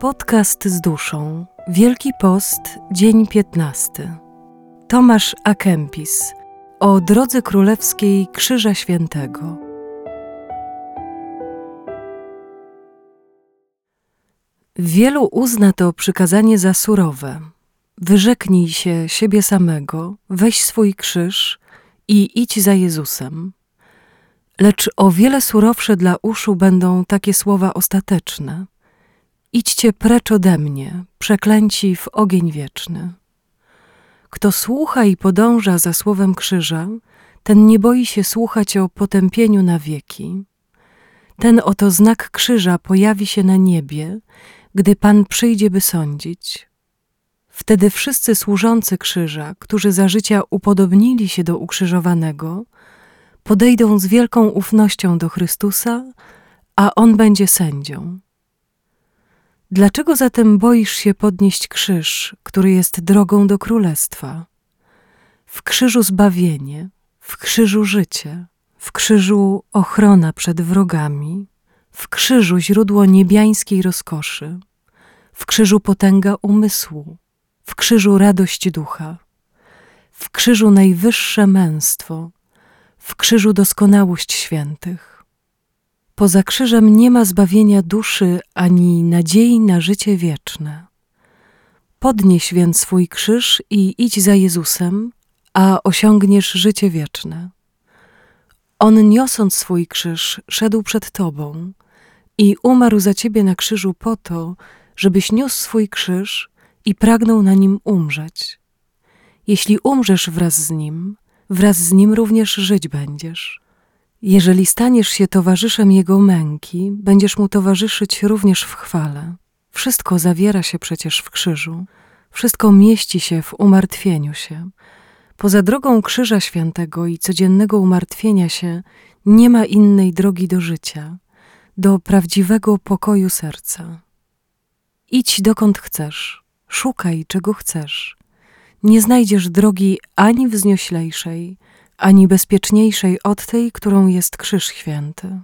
Podcast z duszą. Wielki Post, dzień 15. Tomasz Akempis o drodze królewskiej Krzyża Świętego. Wielu uzna to przykazanie za surowe. Wyrzeknij się siebie samego, weź swój krzyż i idź za Jezusem. Lecz o wiele surowsze dla uszu będą takie słowa ostateczne – Idźcie precz ode mnie, przeklęci w ogień wieczny. Kto słucha i podąża za słowem krzyża, ten nie boi się słuchać o potępieniu na wieki. Ten oto znak krzyża pojawi się na niebie, gdy Pan przyjdzie, by sądzić. Wtedy wszyscy służący krzyża, którzy za życia upodobnili się do ukrzyżowanego, podejdą z wielką ufnością do Chrystusa, a On będzie sędzią. Dlaczego zatem boisz się podnieść krzyż, który jest drogą do królestwa? W krzyżu zbawienie, w krzyżu życie, w krzyżu ochrona przed wrogami, w krzyżu źródło niebiańskiej rozkoszy, w krzyżu potęga umysłu, w krzyżu radość ducha, w krzyżu najwyższe męstwo, w krzyżu doskonałość świętych Poza krzyżem nie ma zbawienia duszy ani nadziei na życie wieczne. Podnieś więc swój krzyż i idź za Jezusem, a osiągniesz życie wieczne. On niosąc swój krzyż szedł przed Tobą i umarł za Ciebie na krzyżu po to, żebyś niósł swój krzyż i pragnął na nim umrzeć. Jeśli umrzesz wraz z Nim, wraz z Nim również żyć będziesz. Jeżeli staniesz się towarzyszem Jego męki, będziesz Mu towarzyszyć również w chwale. Wszystko zawiera się przecież w krzyżu, wszystko mieści się w umartwieniu się. Poza drogą Krzyża Świętego i codziennego umartwienia się nie ma innej drogi do życia, do prawdziwego pokoju serca. Idź dokąd chcesz, szukaj czego chcesz. Nie znajdziesz drogi ani wznioślejszej, ani bezpieczniejszej od tej, którą jest Krzyż Święty.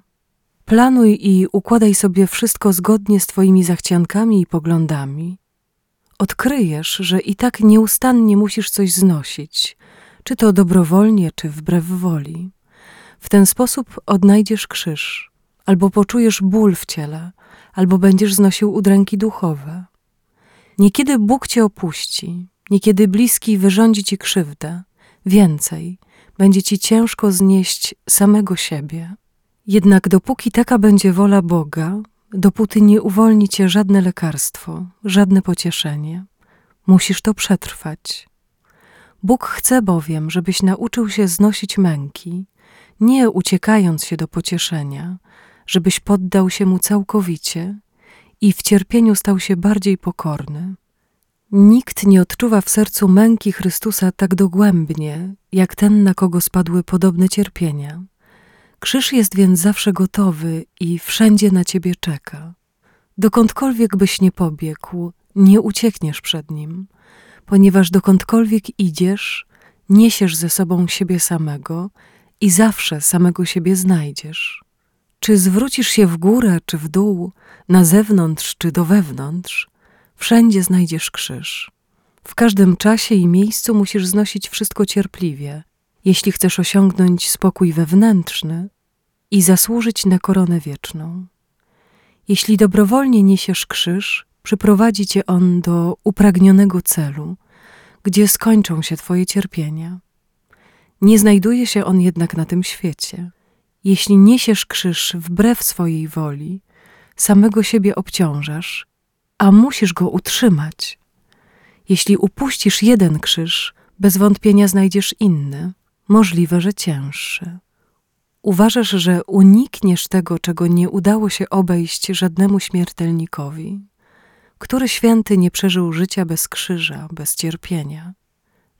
Planuj i układaj sobie wszystko zgodnie z Twoimi zachciankami i poglądami. Odkryjesz, że i tak nieustannie musisz coś znosić, czy to dobrowolnie, czy wbrew woli. W ten sposób odnajdziesz krzyż, albo poczujesz ból w ciele, albo będziesz znosił udręki duchowe. Niekiedy Bóg cię opuści, niekiedy bliski wyrządzi ci krzywdę, więcej, będzie ci ciężko znieść samego siebie. Jednak dopóki taka będzie wola Boga, dopóty nie uwolni cię żadne lekarstwo, żadne pocieszenie. Musisz to przetrwać. Bóg chce bowiem, żebyś nauczył się znosić męki, nie uciekając się do pocieszenia, żebyś poddał się mu całkowicie i w cierpieniu stał się bardziej pokorny. Nikt nie odczuwa w sercu męki Chrystusa tak dogłębnie, jak ten, na kogo spadły podobne cierpienia. Krzyż jest więc zawsze gotowy i wszędzie na ciebie czeka. Dokądkolwiek byś nie pobiegł, nie uciekniesz przed nim, ponieważ dokądkolwiek idziesz, niesiesz ze sobą siebie samego i zawsze samego siebie znajdziesz. Czy zwrócisz się w górę, czy w dół, na zewnątrz, czy do wewnątrz, Wszędzie znajdziesz krzyż. W każdym czasie i miejscu musisz znosić wszystko cierpliwie, jeśli chcesz osiągnąć spokój wewnętrzny i zasłużyć na koronę wieczną. Jeśli dobrowolnie niesiesz krzyż, przyprowadzi cię on do upragnionego celu, gdzie skończą się twoje cierpienia. Nie znajduje się on jednak na tym świecie. Jeśli niesiesz krzyż wbrew swojej woli, samego siebie obciążasz a musisz go utrzymać. Jeśli upuścisz jeden krzyż, bez wątpienia znajdziesz inny, możliwe, że cięższy. Uważasz, że unikniesz tego, czego nie udało się obejść żadnemu śmiertelnikowi? Który święty nie przeżył życia bez krzyża, bez cierpienia?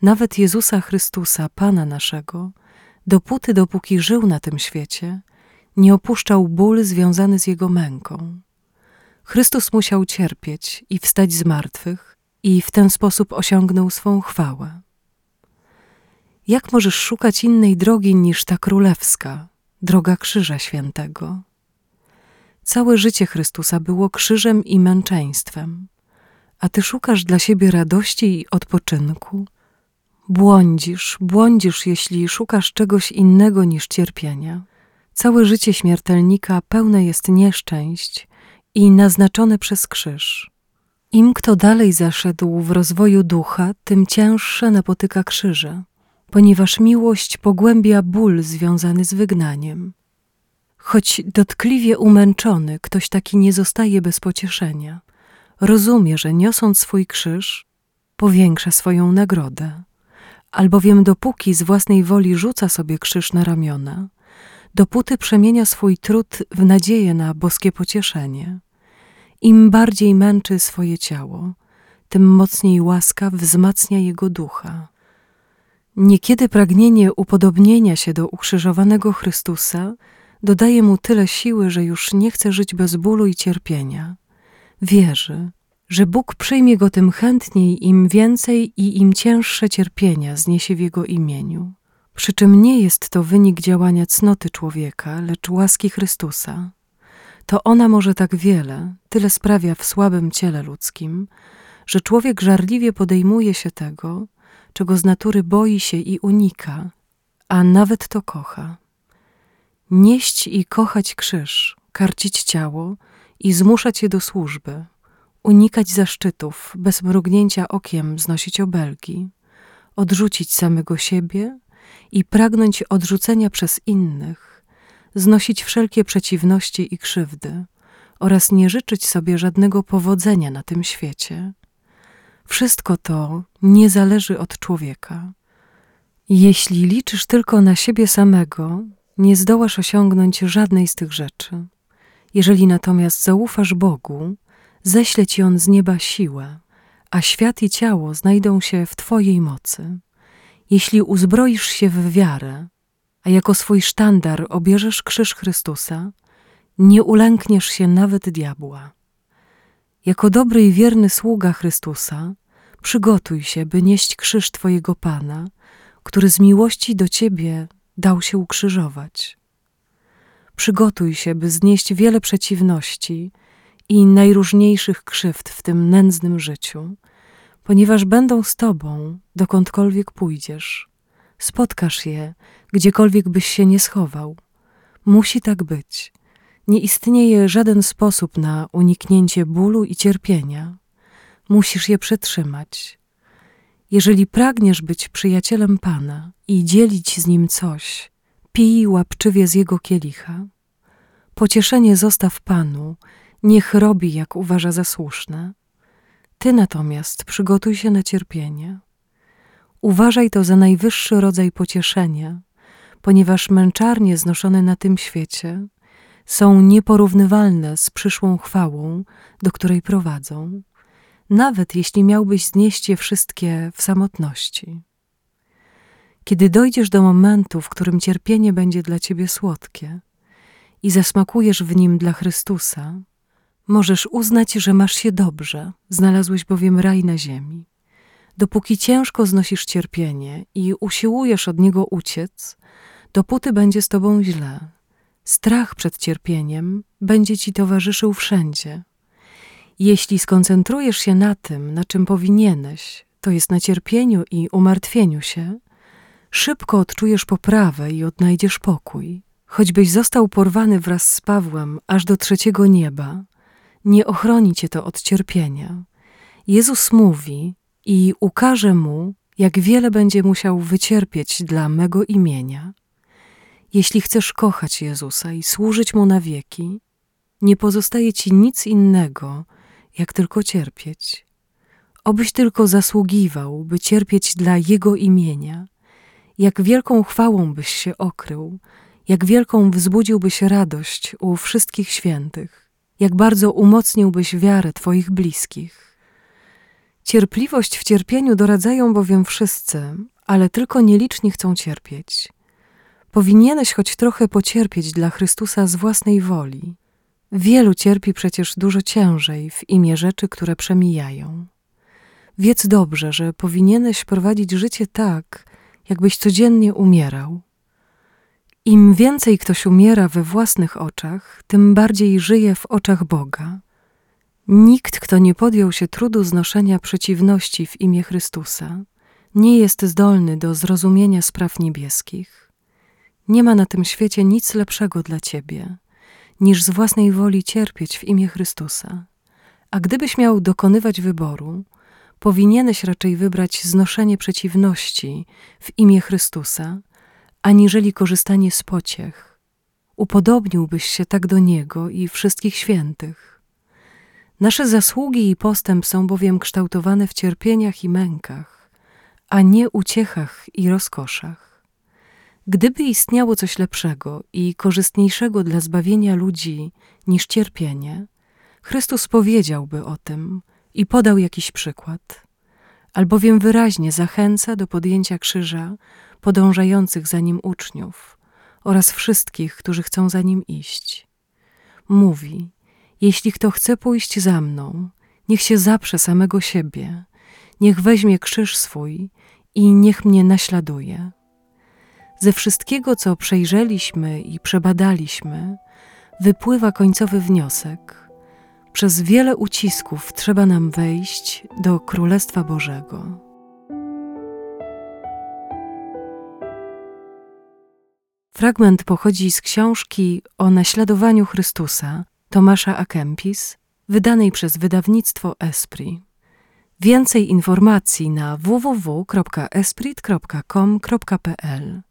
Nawet Jezusa Chrystusa, Pana naszego, dopóty, dopóki żył na tym świecie, nie opuszczał ból związany z jego męką. Chrystus musiał cierpieć i wstać z martwych, i w ten sposób osiągnął swą chwałę. Jak możesz szukać innej drogi niż ta królewska, droga Krzyża Świętego? Całe życie Chrystusa było krzyżem i męczeństwem, a ty szukasz dla siebie radości i odpoczynku. Błądzisz, błądzisz, jeśli szukasz czegoś innego niż cierpienia. Całe życie śmiertelnika pełne jest nieszczęść i naznaczone przez krzyż. Im kto dalej zaszedł w rozwoju ducha, tym cięższe napotyka krzyże, ponieważ miłość pogłębia ból związany z wygnaniem. Choć dotkliwie umęczony, ktoś taki nie zostaje bez pocieszenia. Rozumie, że niosąc swój krzyż, powiększa swoją nagrodę. Albowiem dopóki z własnej woli rzuca sobie krzyż na ramiona, dopóty przemienia swój trud w nadzieję na boskie pocieszenie. Im bardziej męczy swoje ciało, tym mocniej łaska wzmacnia jego ducha. Niekiedy pragnienie upodobnienia się do ukrzyżowanego Chrystusa dodaje mu tyle siły, że już nie chce żyć bez bólu i cierpienia. Wierzy, że Bóg przyjmie go tym chętniej, im więcej i im cięższe cierpienia zniesie w jego imieniu. Przy czym nie jest to wynik działania cnoty człowieka, lecz łaski Chrystusa. To ona może tak wiele, tyle sprawia w słabym ciele ludzkim, że człowiek żarliwie podejmuje się tego, czego z natury boi się i unika, a nawet to kocha. Nieść i kochać krzyż, karcić ciało i zmuszać je do służby, unikać zaszczytów, bez mrugnięcia okiem znosić obelgi, odrzucić samego siebie i pragnąć odrzucenia przez innych, znosić wszelkie przeciwności i krzywdy oraz nie życzyć sobie żadnego powodzenia na tym świecie. Wszystko to nie zależy od człowieka. Jeśli liczysz tylko na siebie samego, nie zdołasz osiągnąć żadnej z tych rzeczy. Jeżeli natomiast zaufasz Bogu, ześle ci On z nieba siłę, a świat i ciało znajdą się w Twojej mocy. Jeśli uzbroisz się w wiarę, a jako swój sztandar obierzesz krzyż Chrystusa, nie ulękniesz się nawet diabła. Jako dobry i wierny sługa Chrystusa, przygotuj się, by nieść krzyż Twojego Pana, który z miłości do Ciebie dał się ukrzyżować. Przygotuj się, by znieść wiele przeciwności i najróżniejszych krzywd w tym nędznym życiu, ponieważ będą z Tobą, dokądkolwiek pójdziesz. Spotkasz je, gdziekolwiek byś się nie schował. Musi tak być. Nie istnieje żaden sposób na uniknięcie bólu i cierpienia. Musisz je przetrzymać. Jeżeli pragniesz być przyjacielem Pana i dzielić z Nim coś, pij łapczywie z Jego kielicha. Pocieszenie zostaw Panu, niech robi, jak uważa za słuszne. Ty natomiast przygotuj się na cierpienie. Uważaj to za najwyższy rodzaj pocieszenia, ponieważ męczarnie znoszone na tym świecie są nieporównywalne z przyszłą chwałą, do której prowadzą nawet jeśli miałbyś znieść je wszystkie w samotności. Kiedy dojdziesz do momentu, w którym cierpienie będzie dla ciebie słodkie i zasmakujesz w nim dla Chrystusa, możesz uznać, że masz się dobrze, znalazłeś bowiem raj na ziemi. Dopóki ciężko znosisz cierpienie i usiłujesz od niego uciec, dopóty będzie z tobą źle. Strach przed cierpieniem będzie ci towarzyszył wszędzie, jeśli skoncentrujesz się na tym, na czym powinieneś, to jest na cierpieniu i umartwieniu się, szybko odczujesz poprawę i odnajdziesz pokój. Choćbyś został porwany wraz z Pawłem aż do trzeciego nieba, nie ochroni cię to od cierpienia. Jezus mówi i ukaże mu, jak wiele będzie musiał wycierpieć dla mego imienia. Jeśli chcesz kochać Jezusa i służyć mu na wieki, nie pozostaje ci nic innego, jak tylko cierpieć. Obyś tylko zasługiwał, by cierpieć dla Jego imienia. Jak wielką chwałą byś się okrył, jak wielką wzbudziłbyś radość u wszystkich świętych, jak bardzo umocniłbyś wiarę Twoich bliskich. Cierpliwość w cierpieniu doradzają bowiem wszyscy, ale tylko nieliczni chcą cierpieć. Powinieneś choć trochę pocierpieć dla Chrystusa z własnej woli, Wielu cierpi przecież dużo ciężej w imię rzeczy, które przemijają. Wiedz dobrze, że powinieneś prowadzić życie tak, jakbyś codziennie umierał. Im więcej ktoś umiera we własnych oczach, tym bardziej żyje w oczach Boga. Nikt, kto nie podjął się trudu znoszenia przeciwności w imię Chrystusa, nie jest zdolny do zrozumienia spraw niebieskich. Nie ma na tym świecie nic lepszego dla ciebie, niż z własnej woli cierpieć w imię Chrystusa. A gdybyś miał dokonywać wyboru, powinieneś raczej wybrać znoszenie przeciwności w imię Chrystusa, aniżeli korzystanie z pociech. Upodobniłbyś się tak do Niego i wszystkich świętych. Nasze zasługi i postęp są bowiem kształtowane w cierpieniach i mękach, a nie uciechach i rozkoszach. Gdyby istniało coś lepszego i korzystniejszego dla zbawienia ludzi niż cierpienie, Chrystus powiedziałby o tym i podał jakiś przykład, albowiem wyraźnie zachęca do podjęcia krzyża podążających za nim uczniów oraz wszystkich, którzy chcą za nim iść. Mówi: Jeśli kto chce pójść za mną, niech się zaprze samego siebie, niech weźmie krzyż swój i niech mnie naśladuje. Ze wszystkiego, co przejrzeliśmy i przebadaliśmy, wypływa końcowy wniosek. Przez wiele ucisków trzeba nam wejść do Królestwa Bożego. Fragment pochodzi z książki o naśladowaniu Chrystusa Tomasza Akempis, wydanej przez wydawnictwo Esprit. Więcej informacji na www.esprit.com.pl